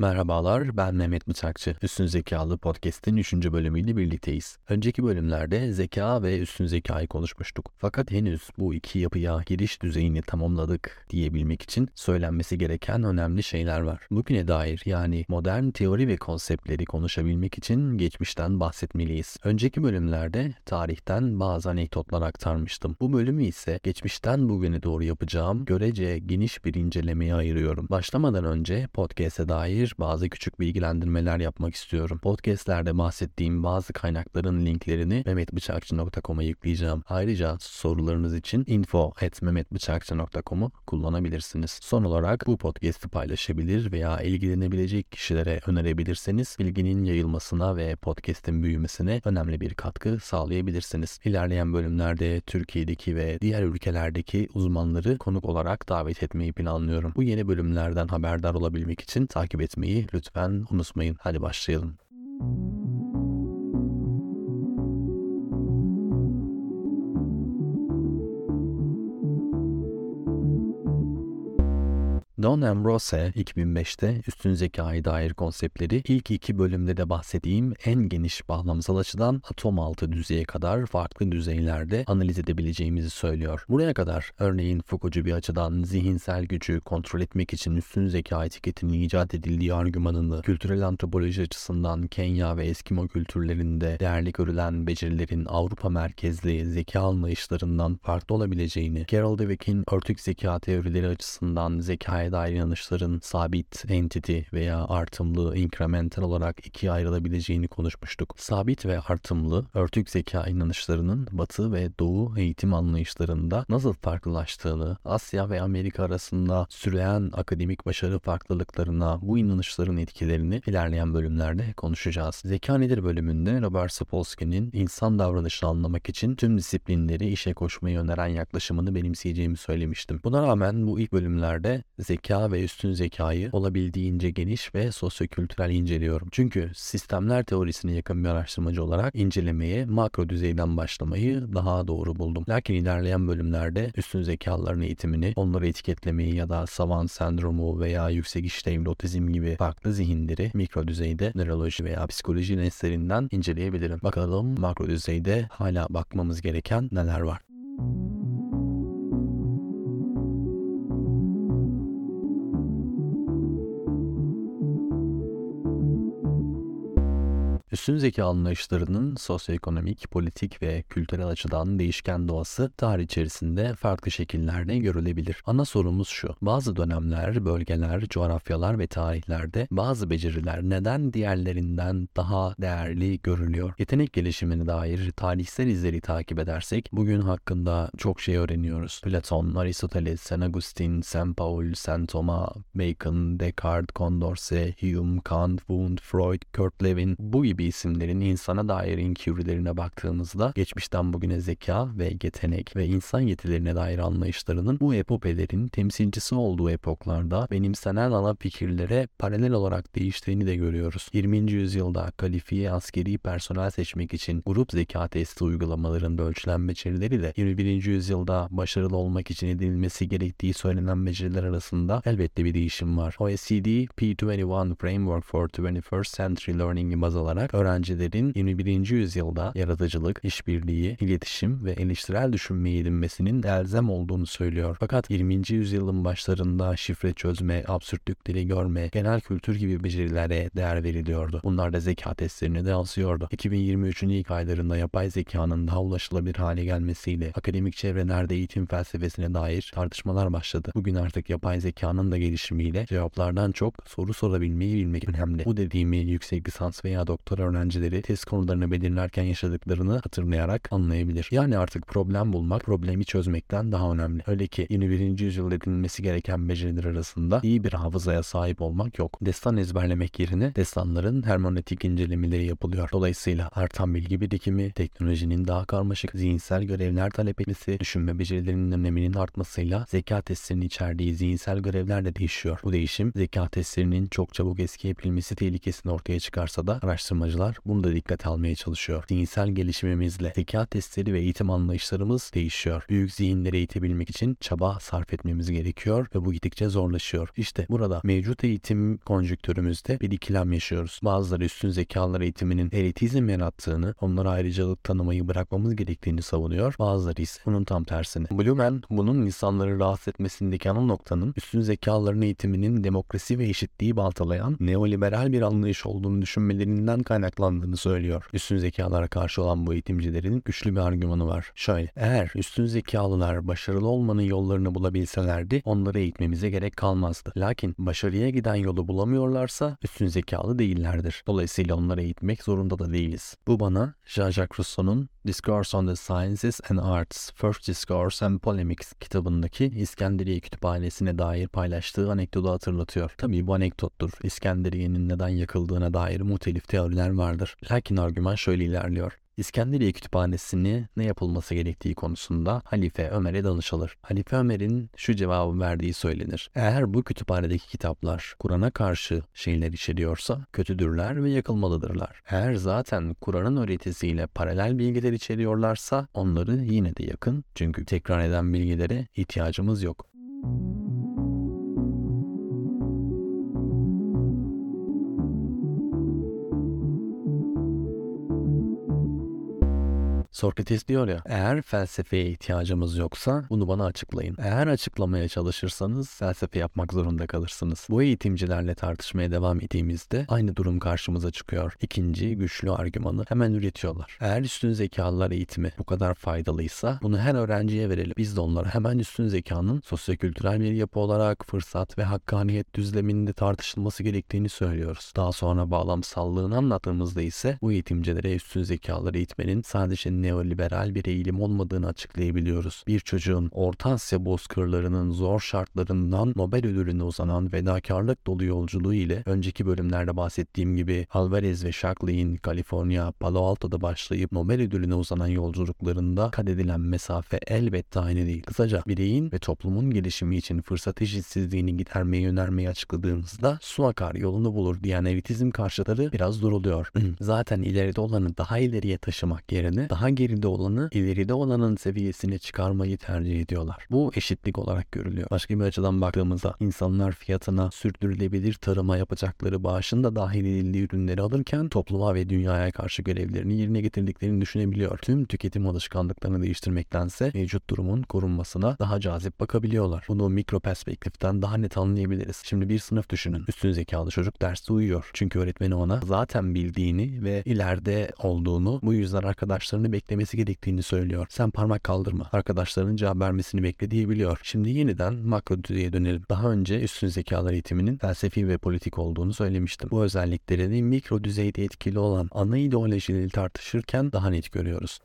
Merhabalar, ben Mehmet Bıçakçı. Üstün Zekalı Podcast'in 3. bölümüyle birlikteyiz. Önceki bölümlerde zeka ve üstün zekayı konuşmuştuk. Fakat henüz bu iki yapıya giriş düzeyini tamamladık diyebilmek için söylenmesi gereken önemli şeyler var. Bugüne dair yani modern teori ve konseptleri konuşabilmek için geçmişten bahsetmeliyiz. Önceki bölümlerde tarihten bazı anekdotlar aktarmıştım. Bu bölümü ise geçmişten bugüne doğru yapacağım görece geniş bir incelemeye ayırıyorum. Başlamadan önce podcast'e dair bazı küçük bilgilendirmeler yapmak istiyorum. Podcast'lerde bahsettiğim bazı kaynakların linklerini mehmetbıçakçı.com'a yükleyeceğim. Ayrıca sorularınız için info.mehmetbıçakçı.com'u kullanabilirsiniz. Son olarak bu podcast'i paylaşabilir veya ilgilenebilecek kişilere önerebilirseniz bilginin yayılmasına ve podcast'in büyümesine önemli bir katkı sağlayabilirsiniz. İlerleyen bölümlerde Türkiye'deki ve diğer ülkelerdeki uzmanları konuk olarak davet etmeyi planlıyorum. Bu yeni bölümlerden haberdar olabilmek için takip etmeyi etmeyi lütfen unutmayın. Hadi başlayalım. Don Ambrose 2005'te üstün zekaya dair konseptleri ilk iki bölümde de bahsettiğim en geniş bağlamsal açıdan atom altı düzeye kadar farklı düzeylerde analiz edebileceğimizi söylüyor. Buraya kadar örneğin Foucault'cu bir açıdan zihinsel gücü kontrol etmek için üstün zeka etiketinin icat edildiği argümanını kültürel antropoloji açısından Kenya ve Eskimo kültürlerinde değerli görülen becerilerin Avrupa merkezli zeka anlayışlarından farklı olabileceğini, Carol Dweck'in örtük zeka teorileri açısından zekaya dair inanışların sabit, entity veya artımlı, incremental olarak ikiye ayrılabileceğini konuşmuştuk. Sabit ve artımlı, örtük zeka inanışlarının Batı ve Doğu eğitim anlayışlarında nasıl farklılaştığını, Asya ve Amerika arasında süreyen akademik başarı farklılıklarına bu inanışların etkilerini ilerleyen bölümlerde konuşacağız. Zeka nedir bölümünde Robert Sapolsky'nin insan davranışını anlamak için tüm disiplinleri işe koşmayı öneren yaklaşımını benimseyeceğimi söylemiştim. Buna rağmen bu ilk bölümlerde zeka zeka ve üstün zekayı olabildiğince geniş ve sosyokültürel inceliyorum. Çünkü sistemler teorisine yakın bir araştırmacı olarak incelemeye makro düzeyden başlamayı daha doğru buldum. Lakin ilerleyen bölümlerde üstün zekaların eğitimini, onları etiketlemeyi ya da savant sendromu veya yüksek işlevli otizm gibi farklı zihinleri mikro düzeyde nöroloji veya psikoloji lenslerinden inceleyebilirim. Bakalım makro düzeyde hala bakmamız gereken neler var. Üstün zeka anlayışlarının sosyoekonomik, politik ve kültürel açıdan değişken doğası tarih içerisinde farklı şekillerde görülebilir. Ana sorumuz şu. Bazı dönemler, bölgeler, coğrafyalar ve tarihlerde bazı beceriler neden diğerlerinden daha değerli görülüyor? Yetenek gelişimine dair tarihsel izleri takip edersek bugün hakkında çok şey öğreniyoruz. Platon, Aristoteles, Saint Augustine, Saint Paul, Saint Thomas, Bacon, Descartes, Condorcet, Hume, Kant, Wundt, Freud, Kurt Lewin bu gibi gibi isimlerin insana dair inkivrilerine baktığımızda geçmişten bugüne zeka ve yetenek ve insan yetilerine dair anlayışlarının bu epopelerin temsilcisi olduğu epoklarda benimsenen ana fikirlere paralel olarak değiştiğini de görüyoruz. 20. yüzyılda kalifiye askeri personel seçmek için grup zeka testi uygulamalarında ölçülen becerileri de 21. yüzyılda başarılı olmak için edilmesi gerektiği söylenen beceriler arasında elbette bir değişim var. OECD P21 Framework for 21st Century Learning'i baz alarak olarak öğrencilerin 21. yüzyılda yaratıcılık, işbirliği, iletişim ve eleştirel düşünmeyi edinmesinin elzem olduğunu söylüyor. Fakat 20. yüzyılın başlarında şifre çözme, absürtlükleri görme, genel kültür gibi becerilere değer veriliyordu. Bunlar da zeka testlerine de yansıyordu. 2023'ün ilk aylarında yapay zekanın daha ulaşılabilir hale gelmesiyle akademik çevrelerde eğitim felsefesine dair tartışmalar başladı. Bugün artık yapay zekanın da gelişimiyle cevaplardan çok soru sorabilmeyi bilmek önemli. Bu dediğimi yüksek lisans veya doktora öğrencileri test konularını belirlerken yaşadıklarını hatırlayarak anlayabilir. Yani artık problem bulmak problemi çözmekten daha önemli. Öyle ki 21. yüzyılda edinilmesi gereken beceriler arasında iyi bir hafızaya sahip olmak yok. Destan ezberlemek yerine destanların hermeneutik incelemeleri yapılıyor. Dolayısıyla artan bilgi birikimi, teknolojinin daha karmaşık zihinsel görevler talep etmesi, düşünme becerilerinin öneminin artmasıyla zeka testlerinin içerdiği zihinsel görevler de değişiyor. Bu değişim zeka testlerinin çok çabuk eskiyebilmesi tehlikesini ortaya çıkarsa da araştırmacı araştırmacılar bunu da dikkate almaya çalışıyor. Zihinsel gelişimimizle zeka testleri ve eğitim anlayışlarımız değişiyor. Büyük zihinleri eğitebilmek için çaba sarf etmemiz gerekiyor ve bu gittikçe zorlaşıyor. İşte burada mevcut eğitim konjüktürümüzde bir ikilem yaşıyoruz. Bazıları üstün zekalar eğitiminin elitizm yarattığını, onlara ayrıcalık tanımayı bırakmamız gerektiğini savunuyor. Bazıları ise bunun tam tersini. Blumen bunun insanları rahatsız etmesindeki ana noktanın üstün zekaların eğitiminin demokrasi ve eşitliği baltalayan neoliberal bir anlayış olduğunu düşünmelerinden kaynaklandığını söylüyor. Üstün zekalara karşı olan bu eğitimcilerin güçlü bir argümanı var. Şöyle, eğer üstün zekalılar başarılı olmanın yollarını bulabilselerdi onları eğitmemize gerek kalmazdı. Lakin başarıya giden yolu bulamıyorlarsa üstün zekalı değillerdir. Dolayısıyla onları eğitmek zorunda da değiliz. Bu bana Jean-Jacques Rousseau'nun Discourse on the Sciences and Arts, First Discourse and Polemics kitabındaki İskenderiye Kütüphanesi'ne dair paylaştığı anekdotu hatırlatıyor. Tabii bu anekdottur. İskenderiye'nin neden yakıldığına dair muhtelif teoriler vardır. Lakin argüman şöyle ilerliyor. İskenderiye Kütüphanesi'ni ne yapılması gerektiği konusunda Halife Ömer'e danışılır. Halife Ömer'in şu cevabı verdiği söylenir. Eğer bu kütüphanedeki kitaplar Kur'an'a karşı şeyler içeriyorsa kötüdürler ve yakılmalıdırlar. Eğer zaten Kur'an'ın öğretisiyle paralel bilgiler içeriyorlarsa onları yine de yakın çünkü tekrar eden bilgilere ihtiyacımız yok. Sokrates diyor ya, eğer felsefeye ihtiyacımız yoksa bunu bana açıklayın. Eğer açıklamaya çalışırsanız felsefe yapmak zorunda kalırsınız. Bu eğitimcilerle tartışmaya devam ettiğimizde aynı durum karşımıza çıkıyor. İkinci güçlü argümanı hemen üretiyorlar. Eğer üstün zekalılar eğitimi bu kadar faydalıysa bunu her öğrenciye verelim. Biz de onlara hemen üstün zekanın sosyokültürel bir yapı olarak fırsat ve hakkaniyet düzleminde tartışılması gerektiğini söylüyoruz. Daha sonra bağlamsallığını anlattığımızda ise bu eğitimcilere üstün zekaları eğitmenin sadece neoliberal bir eğilim olmadığını açıklayabiliyoruz. Bir çocuğun Orta Asya bozkırlarının zor şartlarından Nobel ödülüne uzanan fedakarlık dolu yolculuğu ile önceki bölümlerde bahsettiğim gibi Alvarez ve Shockley'in Kaliforniya, Palo Alto'da başlayıp Nobel ödülüne uzanan yolculuklarında kat edilen mesafe elbette aynı değil. Kısaca bireyin ve toplumun gelişimi için fırsat eşitsizliğini gidermeyi önermeyi açıkladığımızda su akar yolunu bulur diyen evitizm karşıtları biraz duruluyor. Zaten ileride olanı daha ileriye taşımak yerine daha geride olanı ileride olanın seviyesine çıkarmayı tercih ediyorlar. Bu eşitlik olarak görülüyor. Başka bir açıdan baktığımızda insanlar fiyatına sürdürülebilir tarıma yapacakları bağışın da dahil edildiği ürünleri alırken topluma ve dünyaya karşı görevlerini yerine getirdiklerini düşünebiliyor. Tüm tüketim alışkanlıklarını değiştirmektense mevcut durumun korunmasına daha cazip bakabiliyorlar. Bunu mikro perspektiften daha net anlayabiliriz. Şimdi bir sınıf düşünün. Üstün zekalı çocuk derste uyuyor. Çünkü öğretmeni ona zaten bildiğini ve ileride olduğunu bu yüzden arkadaşlarını beklemesi gerektiğini söylüyor. Sen parmak kaldırma. Arkadaşlarının cevap vermesini bekle diyebiliyor. Şimdi yeniden makro düzeye dönelim. Daha önce üstün zekalar eğitiminin felsefi ve politik olduğunu söylemiştim. Bu özelliklerini mikro düzeyde etkili olan ana ideolojileri tartışırken daha net görüyoruz.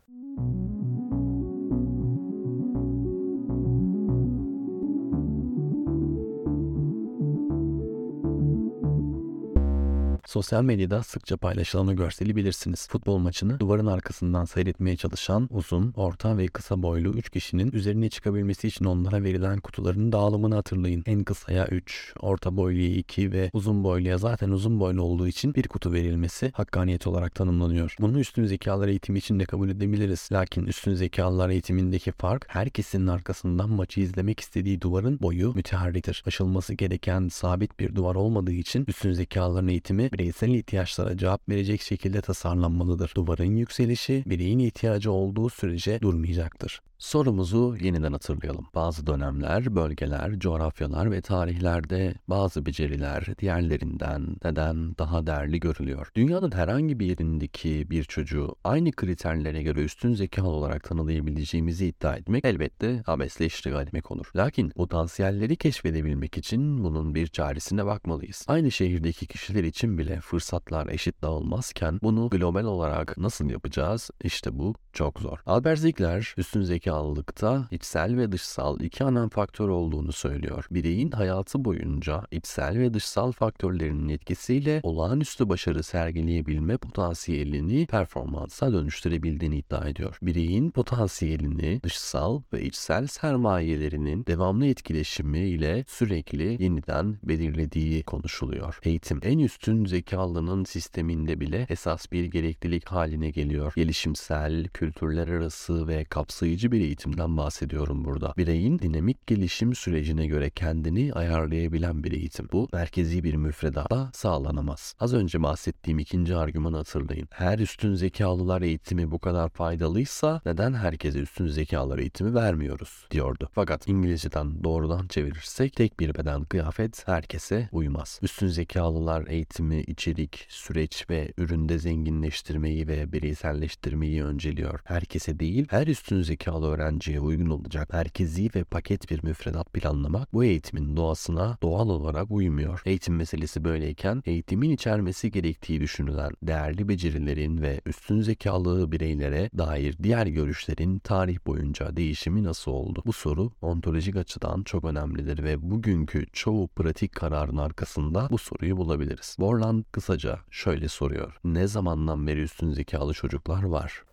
Sosyal medyada sıkça paylaşılan o görseli bilirsiniz. Futbol maçını duvarın arkasından seyretmeye çalışan uzun, orta ve kısa boylu 3 kişinin üzerine çıkabilmesi için onlara verilen kutuların dağılımını hatırlayın. En kısaya 3, orta boyluya 2 ve uzun boyluya zaten uzun boylu olduğu için bir kutu verilmesi hakkaniyet olarak tanımlanıyor. Bunu üstün zekalar eğitimi için de kabul edebiliriz. Lakin üstün zekalar eğitimindeki fark herkesin arkasından maçı izlemek istediği duvarın boyu müteharriktir. Aşılması gereken sabit bir duvar olmadığı için üstün zekaların eğitimi bireysel ihtiyaçlara cevap verecek şekilde tasarlanmalıdır. Duvarın yükselişi bireyin ihtiyacı olduğu sürece durmayacaktır. Sorumuzu yeniden hatırlayalım. Bazı dönemler, bölgeler, coğrafyalar ve tarihlerde bazı beceriler diğerlerinden neden daha değerli görülüyor. Dünyanın herhangi bir yerindeki bir çocuğu aynı kriterlere göre üstün zekalı olarak tanılayabileceğimizi iddia etmek elbette abesle iştigal etmek olur. Lakin potansiyelleri keşfedebilmek için bunun bir çaresine bakmalıyız. Aynı şehirdeki kişiler için bile fırsatlar eşit dağılmazken bunu global olarak nasıl yapacağız? İşte bu çok zor. Albert Ziegler üstün zekalılıkta içsel ve dışsal iki ana faktör olduğunu söylüyor. Bireyin hayatı boyunca içsel ve dışsal faktörlerinin etkisiyle olağanüstü başarı sergileyebilme potansiyelini performansa dönüştürebildiğini iddia ediyor. Bireyin potansiyelini dışsal ve içsel sermayelerinin devamlı etkileşimi ile sürekli yeniden belirlediği konuşuluyor. Eğitim en üstün zekalının sisteminde bile esas bir gereklilik haline geliyor. Gelişimsel, kültürler arası ve kapsayıcı bir eğitimden bahsediyorum burada. Bireyin dinamik gelişim sürecine göre kendini ayarlayabilen bir eğitim. Bu merkezi bir müfredatta sağlanamaz. Az önce bahsettiğim ikinci argümanı hatırlayın. Her üstün zekalılar eğitimi bu kadar faydalıysa neden herkese üstün zekalar eğitimi vermiyoruz diyordu. Fakat İngilizceden doğrudan çevirirsek tek bir beden kıyafet herkese uymaz. Üstün zekalılar eğitimi, içerik, süreç ve üründe zenginleştirmeyi ve bireyselleştirmeyi önceliyor. Herkese değil, her üstün zekalı öğrenciye uygun olacak merkezi ve paket bir müfredat planlamak bu eğitimin doğasına doğal olarak uymuyor. Eğitim meselesi böyleyken eğitimin içermesi gerektiği düşünülen değerli becerilerin ve üstün zekalı bireylere dair diğer görüşlerin tarih boyunca değişimi nasıl oldu? Bu soru ontolojik açıdan çok önemlidir ve bugünkü çoğu pratik kararın arkasında bu soruyu bulabiliriz. Borland kısaca şöyle soruyor. Ne zamandan beri üstün zekalı çocuklar var?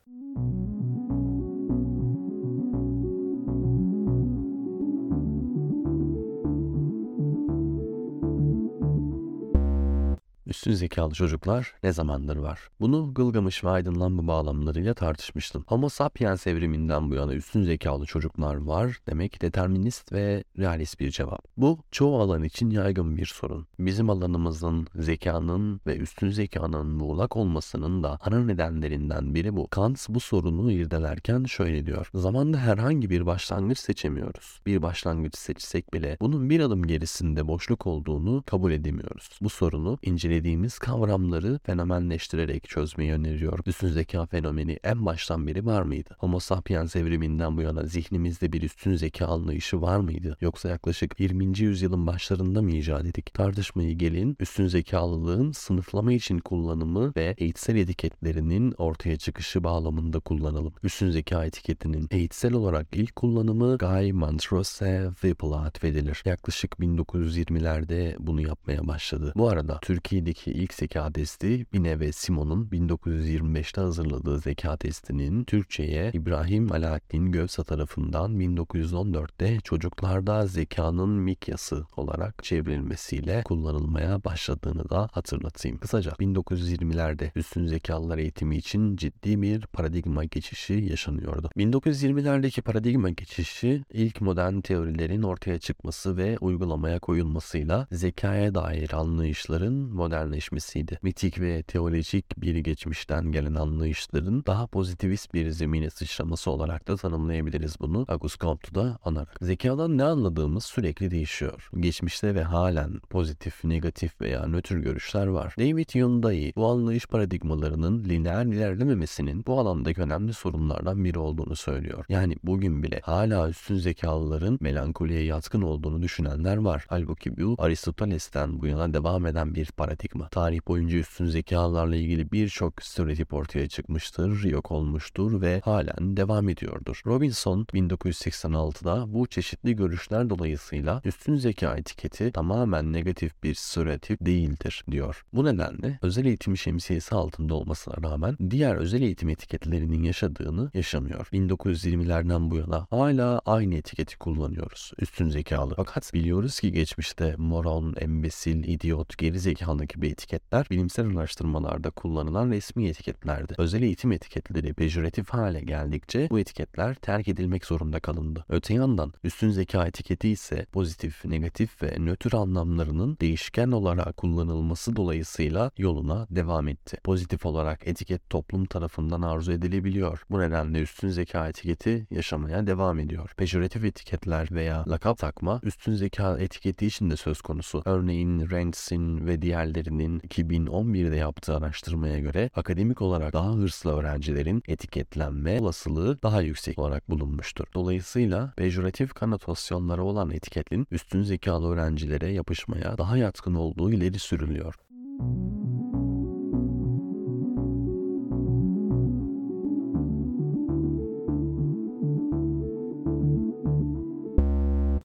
Üstün zekalı çocuklar ne zamandır var? Bunu Gılgamış ve aydınlanma bağlamlarıyla tartışmıştım. Homo sapiens evriminden bu yana üstün zekalı çocuklar var demek determinist ve realist bir cevap. Bu çoğu alan için yaygın bir sorun. Bizim alanımızın zekanın ve üstün zekanın muğlak olmasının da ana nedenlerinden biri bu. Kant bu sorunu irdelerken şöyle diyor. Zamanda herhangi bir başlangıç seçemiyoruz. Bir başlangıç seçsek bile bunun bir adım gerisinde boşluk olduğunu kabul edemiyoruz. Bu sorunu incelediğimiz dediğimiz kavramları fenomenleştirerek çözmeyi öneriyor. Üstün zeka fenomeni en baştan beri var mıydı? Homo sapiens evriminden bu yana zihnimizde bir üstün zeka anlayışı var mıydı? Yoksa yaklaşık 20. yüzyılın başlarında mı icat ettik? Tartışmayı gelin üstün zekalılığın sınıflama için kullanımı ve eğitsel etiketlerinin ortaya çıkışı bağlamında kullanalım. Üstün zeka etiketinin eğitsel olarak ilk kullanımı Guy Montrose Whipple'a atfedilir. Yaklaşık 1920'lerde bunu yapmaya başladı. Bu arada Türkiye'de Türkiye'deki ilk zeka testi Bine ve Simon'un 1925'te hazırladığı zeka testinin Türkçe'ye İbrahim Alaaddin Gövsa tarafından 1914'te çocuklarda zekanın mikyası olarak çevrilmesiyle kullanılmaya başladığını da hatırlatayım. Kısaca 1920'lerde üstün zekalılar eğitimi için ciddi bir paradigma geçişi yaşanıyordu. 1920'lerdeki paradigma geçişi ilk modern teorilerin ortaya çıkması ve uygulamaya koyulmasıyla zekaya dair anlayışların modern modernleşmesiydi. Mitik ve teolojik bir geçmişten gelen anlayışların daha pozitivist bir zemine sıçraması olarak da tanımlayabiliriz bunu Agus Comte'da anarak. Zekadan ne anladığımız sürekli değişiyor. Geçmişte ve halen pozitif, negatif veya nötr görüşler var. David Hyundai bu anlayış paradigmalarının lineer ilerlememesinin bu alandaki önemli sorunlardan biri olduğunu söylüyor. Yani bugün bile hala üstün zekalıların melankoliye yatkın olduğunu düşünenler var. Halbuki bu Aristoteles'ten bu yana devam eden bir paradigma paradigma. Tarih boyunca üstün zekalarla ilgili birçok stereotip ortaya çıkmıştır, yok olmuştur ve halen devam ediyordur. Robinson 1986'da bu çeşitli görüşler dolayısıyla üstün zeka etiketi tamamen negatif bir stereotip değildir diyor. Bu nedenle özel eğitim şemsiyesi altında olmasına rağmen diğer özel eğitim etiketlerinin yaşadığını yaşamıyor. 1920'lerden bu yana hala aynı etiketi kullanıyoruz. Üstün zekalı. Fakat biliyoruz ki geçmişte moron, embesil, idiot, geri zekalı gibi etiketler bilimsel araştırmalarda kullanılan resmi etiketlerdi. Özel eğitim etiketleri pejoratif hale geldikçe bu etiketler terk edilmek zorunda kalındı. Öte yandan üstün zeka etiketi ise pozitif, negatif ve nötr anlamlarının değişken olarak kullanılması dolayısıyla yoluna devam etti. Pozitif olarak etiket toplum tarafından arzu edilebiliyor. Bu nedenle üstün zeka etiketi yaşamaya devam ediyor. Pejoratif etiketler veya lakap takma üstün zeka etiketi için de söz konusu. Örneğin Rantz'in ve diğerlerinin Üniversitesi'nin 2011'de yaptığı araştırmaya göre akademik olarak daha hırslı öğrencilerin etiketlenme olasılığı daha yüksek olarak bulunmuştur. Dolayısıyla pejoratif kanotasyonları olan etiketin üstün zekalı öğrencilere yapışmaya daha yatkın olduğu ileri sürülüyor.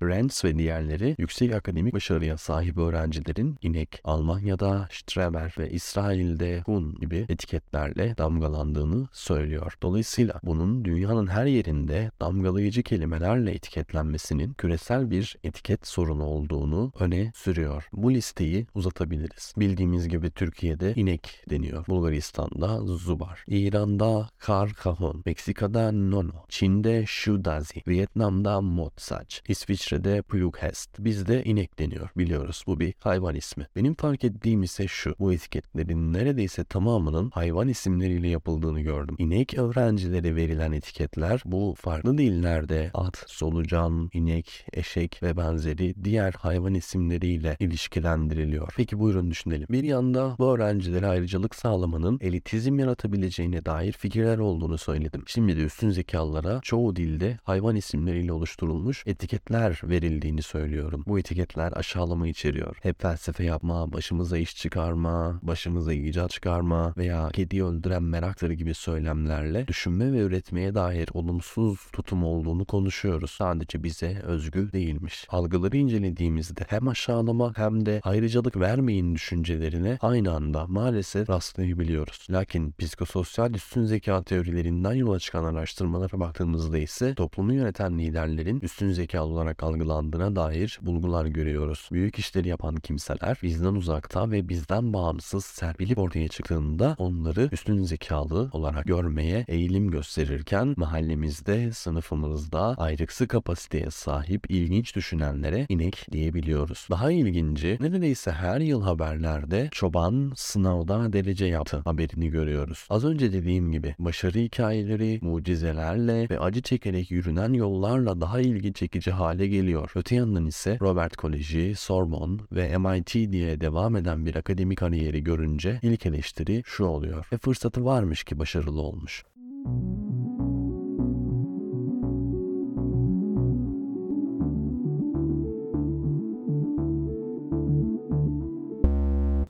Burns ve diğerleri yüksek akademik başarıya sahip öğrencilerin inek, Almanya'da Streber ve İsrail'de Hun gibi etiketlerle damgalandığını söylüyor. Dolayısıyla bunun dünyanın her yerinde damgalayıcı kelimelerle etiketlenmesinin küresel bir etiket sorunu olduğunu öne sürüyor. Bu listeyi uzatabiliriz. Bildiğimiz gibi Türkiye'de inek deniyor. Bulgaristan'da zubar. İran'da kar kahon. Meksika'da nono. Çin'de shudazi. Vietnam'da motsaç. İsviçre'de plughest. Bizde inek deniyor biliyoruz. Bu bir hayvan ismi. Benim fark ettiğim ise şu. Bu etiketlerin neredeyse tamamının hayvan isimleriyle yapıldığını gördüm. İnek öğrencilere verilen etiketler bu farklı dillerde at, solucan, inek, eşek ve benzeri diğer hayvan isimleriyle ilişkilendiriliyor. Peki buyurun düşünelim. Bir yanda bu öğrencilere ayrıcalık sağlamanın elitizm yaratabileceğine dair fikirler olduğunu söyledim. Şimdi de üstün zekalılara çoğu dilde hayvan isimleriyle oluşturulmuş etiketler verildiğini söylüyorum. Bu etiketler aşağılama içeriyor. Hep felsefe yapma, başımıza iş çıkarma, başımıza icat çıkarma veya kedi öldüren meraktır gibi söylemlerle düşünme ve üretmeye dair olumsuz tutum olduğunu konuşuyoruz. Sadece bize özgü değilmiş. Algıları incelediğimizde hem aşağılama hem de ayrıcalık vermeyin düşüncelerine aynı anda maalesef rastlayabiliyoruz. Lakin psikososyal üstün zeka teorilerinden yola çıkan araştırmalara baktığımızda ise toplumu yöneten liderlerin üstün zekalı olarak algılandığına dair bulgular görüyoruz. Büyük işleri yapan kimseler bizden uzakta ve bizden bağımsız serpilip ortaya çıktığında onları üstün zekalı olarak görmeye eğilim gösterirken mahallemizde, sınıfımızda ayrıksı kapasiteye sahip ilginç düşünenlere inek diyebiliyoruz. Daha ilginci neredeyse her yıl haberlerde çoban sınavda derece yaptı haberini görüyoruz. Az önce dediğim gibi başarı hikayeleri mucizelerle ve acı çekerek yürünen yollarla daha ilgi çekici hale geliyor. Öte yandan ise Robert Koleji, Sorbonne ve MIT diye devam eden bir akademik kariyeri görünce ilk eleştiri şu oluyor. Ve fırsatı varmış ki başarılı olmuş.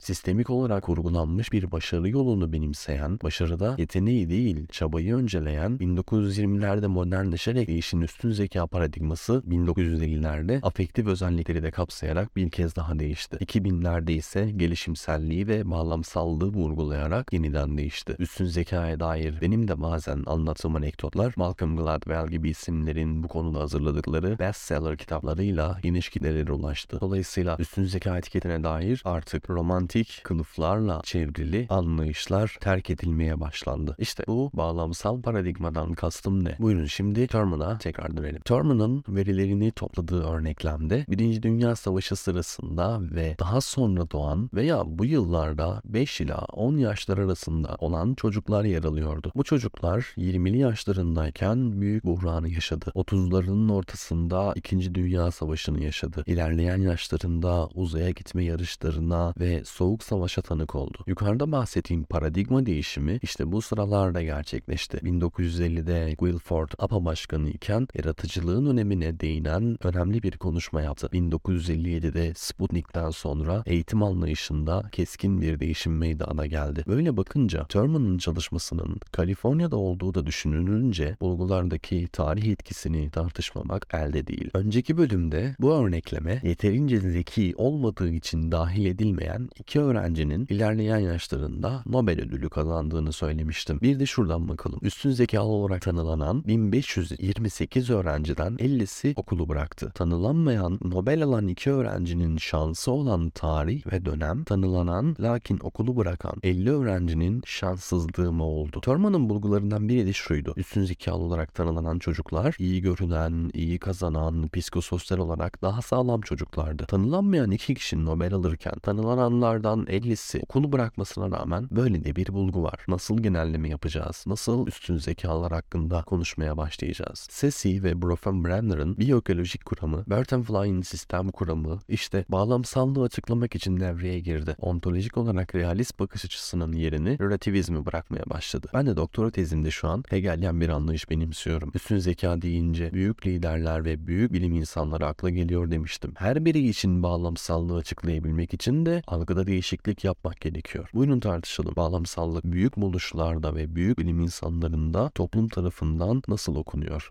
Sistemik olarak kurgulanmış bir başarı yolunu benimseyen, başarıda yeteneği değil çabayı önceleyen 1920'lerde modernleşerek değişin üstün zeka paradigması 1950'lerde afektif özellikleri de kapsayarak bir kez daha değişti. 2000'lerde ise gelişimselliği ve bağlamsallığı vurgulayarak yeniden değişti. Üstün zekaya dair benim de bazen anlattığım anekdotlar Malcolm Gladwell gibi isimlerin bu konuda hazırladıkları bestseller kitaplarıyla geniş kitlelere ulaştı. Dolayısıyla üstün zeka etiketine dair artık romantik politik kılıflarla çevrili anlayışlar terk edilmeye başlandı. İşte bu bağlamsal paradigmadan kastım ne? Buyurun şimdi Terman'a tekrar dönelim. Terman'ın verilerini topladığı örneklemde Birinci Dünya Savaşı sırasında ve daha sonra doğan veya bu yıllarda 5 ila 10 yaşlar arasında olan çocuklar yer alıyordu. Bu çocuklar 20'li yaşlarındayken büyük buhranı yaşadı. 30'larının ortasında 2. Dünya Savaşı'nı yaşadı. İlerleyen yaşlarında uzaya gitme yarışlarına ve soğuk savaşa tanık oldu. Yukarıda bahsettiğim paradigma değişimi işte bu sıralarda gerçekleşti. 1950'de Guilford APA Başkanı iken yaratıcılığın önemine değinen önemli bir konuşma yaptı. 1957'de Sputnik'ten sonra eğitim anlayışında keskin bir değişim meydana geldi. Böyle bakınca Thurman'ın çalışmasının Kaliforniya'da olduğu da düşünülünce bulgulardaki tarih etkisini tartışmamak elde değil. Önceki bölümde bu örnekleme yeterince zeki olmadığı için dahil edilmeyen iki öğrencinin ilerleyen yaşlarında Nobel ödülü kazandığını söylemiştim. Bir de şuradan bakalım. Üstün zekalı olarak tanılanan 1528 öğrenciden 50'si okulu bıraktı. Tanılanmayan Nobel alan iki öğrencinin şansı olan tarih ve dönem tanılanan lakin okulu bırakan 50 öğrencinin şanssızlığı mı oldu? Thurman'ın bulgularından biri de şuydu. Üstün zekalı olarak tanılanan çocuklar iyi görünen, iyi kazanan, psikososyal olarak daha sağlam çocuklardı. Tanılanmayan iki kişi Nobel alırken tanılananlar Bunlardan 50'si okulu bırakmasına rağmen böyle de bir bulgu var. Nasıl genelleme yapacağız? Nasıl üstün zekalar hakkında konuşmaya başlayacağız? Sesi ve Brenner'ın biyoekolojik kuramı, Bertenfly'in sistem kuramı işte bağlamsallığı açıklamak için devreye girdi. Ontolojik olarak realist bakış açısının yerini relativizmi bırakmaya başladı. Ben de doktora tezimde şu an Hegelyen bir anlayış benimsiyorum. Üstün zeka deyince büyük liderler ve büyük bilim insanları akla geliyor demiştim. Her biri için bağlamsallığı açıklayabilmek için de algıda değişiklik yapmak gerekiyor. Buyurun tartışalım. Bağlamsallık büyük buluşlarda ve büyük bilim insanlarında toplum tarafından nasıl okunuyor?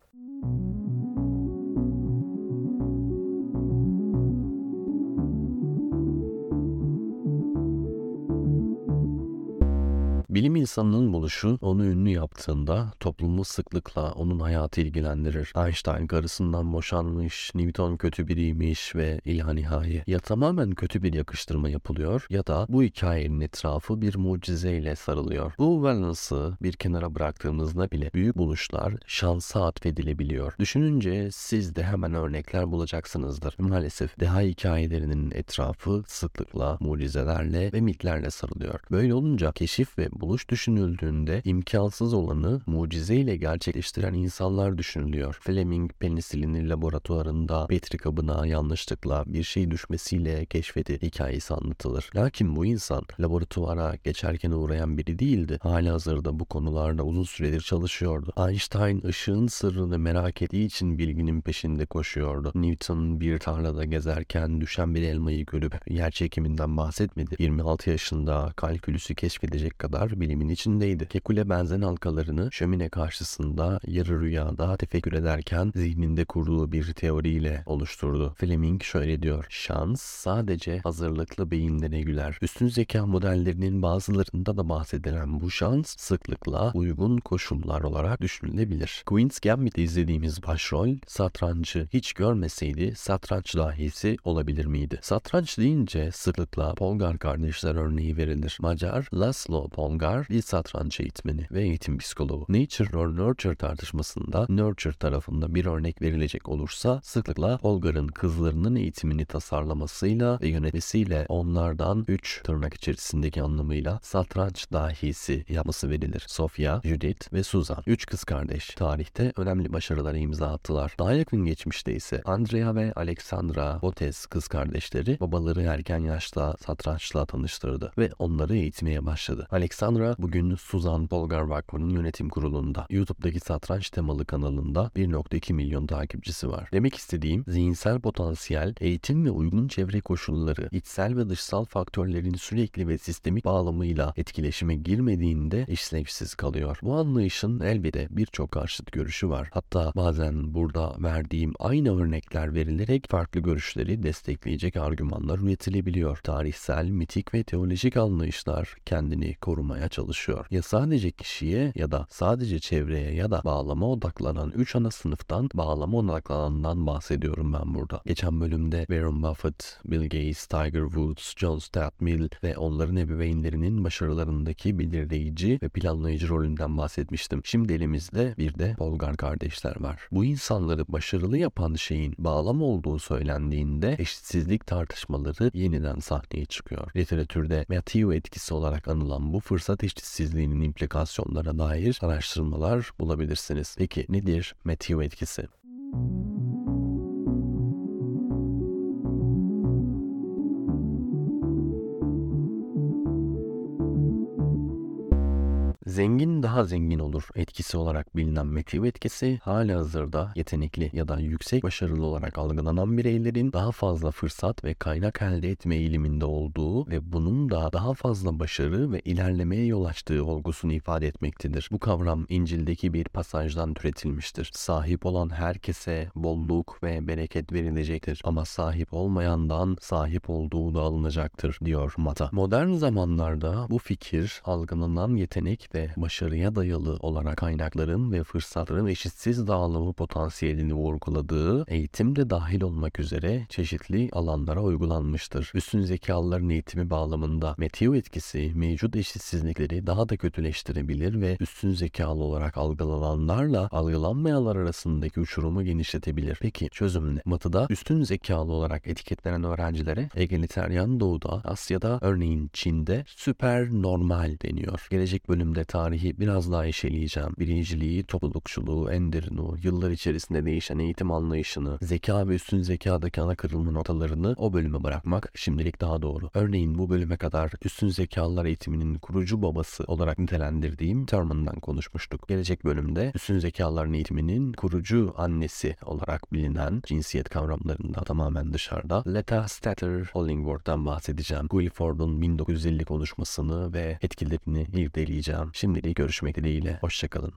Bilim insanının buluşu onu ünlü yaptığında toplumu sıklıkla onun hayatı ilgilendirir. Einstein karısından boşanmış, Newton kötü biriymiş ve ila nihai. Ya tamamen kötü bir yakıştırma yapılıyor ya da bu hikayenin etrafı bir mucizeyle sarılıyor. Bu balance'ı bir kenara bıraktığımızda bile büyük buluşlar şansa atfedilebiliyor. Düşününce siz de hemen örnekler bulacaksınızdır. Maalesef deha hikayelerinin etrafı sıklıkla mucizelerle ve mitlerle sarılıyor. Böyle olunca keşif ve buluş düşünüldüğünde imkansız olanı mucizeyle gerçekleştiren insanlar düşünülüyor. Fleming penisilini laboratuvarında Petri kabına yanlışlıkla bir şey düşmesiyle keşfedi hikayesi anlatılır. Lakin bu insan laboratuvara geçerken uğrayan biri değildi. Hala hazırda bu konularda uzun süredir çalışıyordu. Einstein ışığın sırrını merak ettiği için bilginin peşinde koşuyordu. Newton bir tarlada gezerken düşen bir elmayı görüp yer çekiminden bahsetmedi. 26 yaşında kalkülüsü keşfedecek kadar bilimin içindeydi. Kekule benzen halkalarını şömine karşısında yarı rüyada tefekkür ederken zihninde kurduğu bir teoriyle oluşturdu. Fleming şöyle diyor. Şans sadece hazırlıklı beyinlere güler. Üstün zeka modellerinin bazılarında da bahsedilen bu şans sıklıkla uygun koşullar olarak düşünülebilir. Queen's Gambit'te izlediğimiz başrol satrancı hiç görmeseydi satranç dahisi olabilir miydi? Satranç deyince sıklıkla Polgar kardeşler örneği verilir. Macar Laszlo Polgar bir satranç eğitmeni ve eğitim psikoloğu. Nature or Nurture tartışmasında Nurture tarafında bir örnek verilecek olursa sıklıkla Polgar'ın kızlarının eğitimini tasarlamasıyla ve yönetmesiyle onlardan 3 tırnak içerisindeki anlamıyla satranç dahisi yapması verilir. Sofia, Judith ve Susan. Üç kız kardeş tarihte önemli başarılara imza attılar. Daha yakın geçmişte ise Andrea ve Alexandra Botes kız kardeşleri babaları erken yaşta satrançla tanıştırdı ve onları eğitmeye başladı. Alexandra bugün Suzan Polgar Vakfı'nın yönetim kurulunda. YouTube'daki satranç temalı kanalında 1.2 milyon takipçisi var. Demek istediğim zihinsel potansiyel, eğitim ve uygun çevre koşulları, içsel ve dışsal faktörlerin sürekli ve sistemik bağlamıyla etkileşime girmediğinde işlevsiz kalıyor. Bu anlayışın elbette birçok karşıt görüşü var. Hatta bazen burada verdiğim aynı örnekler verilerek farklı görüşleri destekleyecek argümanlar üretilebiliyor. Tarihsel, mitik ve teolojik anlayışlar kendini korumaya çalışıyor. Ya sadece kişiye ya da sadece çevreye ya da bağlama odaklanan 3 ana sınıftan bağlama odaklanandan bahsediyorum ben burada. Geçen bölümde Warren Buffett, Bill Gates, Tiger Woods, John Stuart Mill ve onların ebeveynlerinin başarılarındaki belirleyici ve planlayıcı rolünden bahsetmiştim. Şimdi elimizde bir de Polgar kardeşler var. Bu insanları başarılı yapan şeyin bağlam olduğu söylendiğinde eşitsizlik tartışmaları yeniden sahneye çıkıyor. Literatürde Matthew etkisi olarak anılan bu fırsat eşitsizliğinin implikasyonlara dair araştırmalar bulabilirsiniz. Peki nedir Matthew etkisi? Zengin daha zengin olur etkisi olarak bilinen Matthew etkisi hala hazırda yetenekli ya da yüksek başarılı olarak algılanan bireylerin daha fazla fırsat ve kaynak elde etme eğiliminde olduğu ve bunun da daha fazla başarı ve ilerlemeye yol açtığı olgusunu ifade etmektedir. Bu kavram İncil'deki bir pasajdan türetilmiştir. Sahip olan herkese bolluk ve bereket verilecektir ama sahip olmayandan sahip olduğu da alınacaktır diyor Mata. Modern zamanlarda bu fikir algılanan yetenek ve başarıya dayalı olarak kaynakların ve fırsatların eşitsiz dağılımı potansiyelini vurguladığı eğitim de dahil olmak üzere çeşitli alanlara uygulanmıştır. Üstün zekalıların eğitimi bağlamında Matthew etkisi mevcut eşitsizlikleri daha da kötüleştirebilir ve üstün zekalı olarak algılananlarla algılanmayanlar arasındaki uçurumu genişletebilir. Peki çözüm ne? Batı'da üstün zekalı olarak etiketlenen öğrencilere egaliteryan doğuda, Asya'da örneğin Çin'de süper normal deniyor. Gelecek bölümde tarihi biraz daha eşeleyeceğim. Birinciliği, toplulukçuluğu, enderunu, yıllar içerisinde değişen eğitim anlayışını, zeka ve üstün zekadaki ana kırılma noktalarını o bölüme bırakmak şimdilik daha doğru. Örneğin bu bölüme kadar üstün zekalılar eğitiminin kurucu babası olarak nitelendirdiğim Thurman'dan konuşmuştuk. Gelecek bölümde üstün zekalıların eğitiminin kurucu annesi olarak bilinen cinsiyet kavramlarında tamamen dışarıda Leta Statter Hollingworth'tan bahsedeceğim. Guilford'un 1950 konuşmasını ve etkilerini irdeleyeceğim. Şimdilik görüşmek dileğiyle. Hoşçakalın.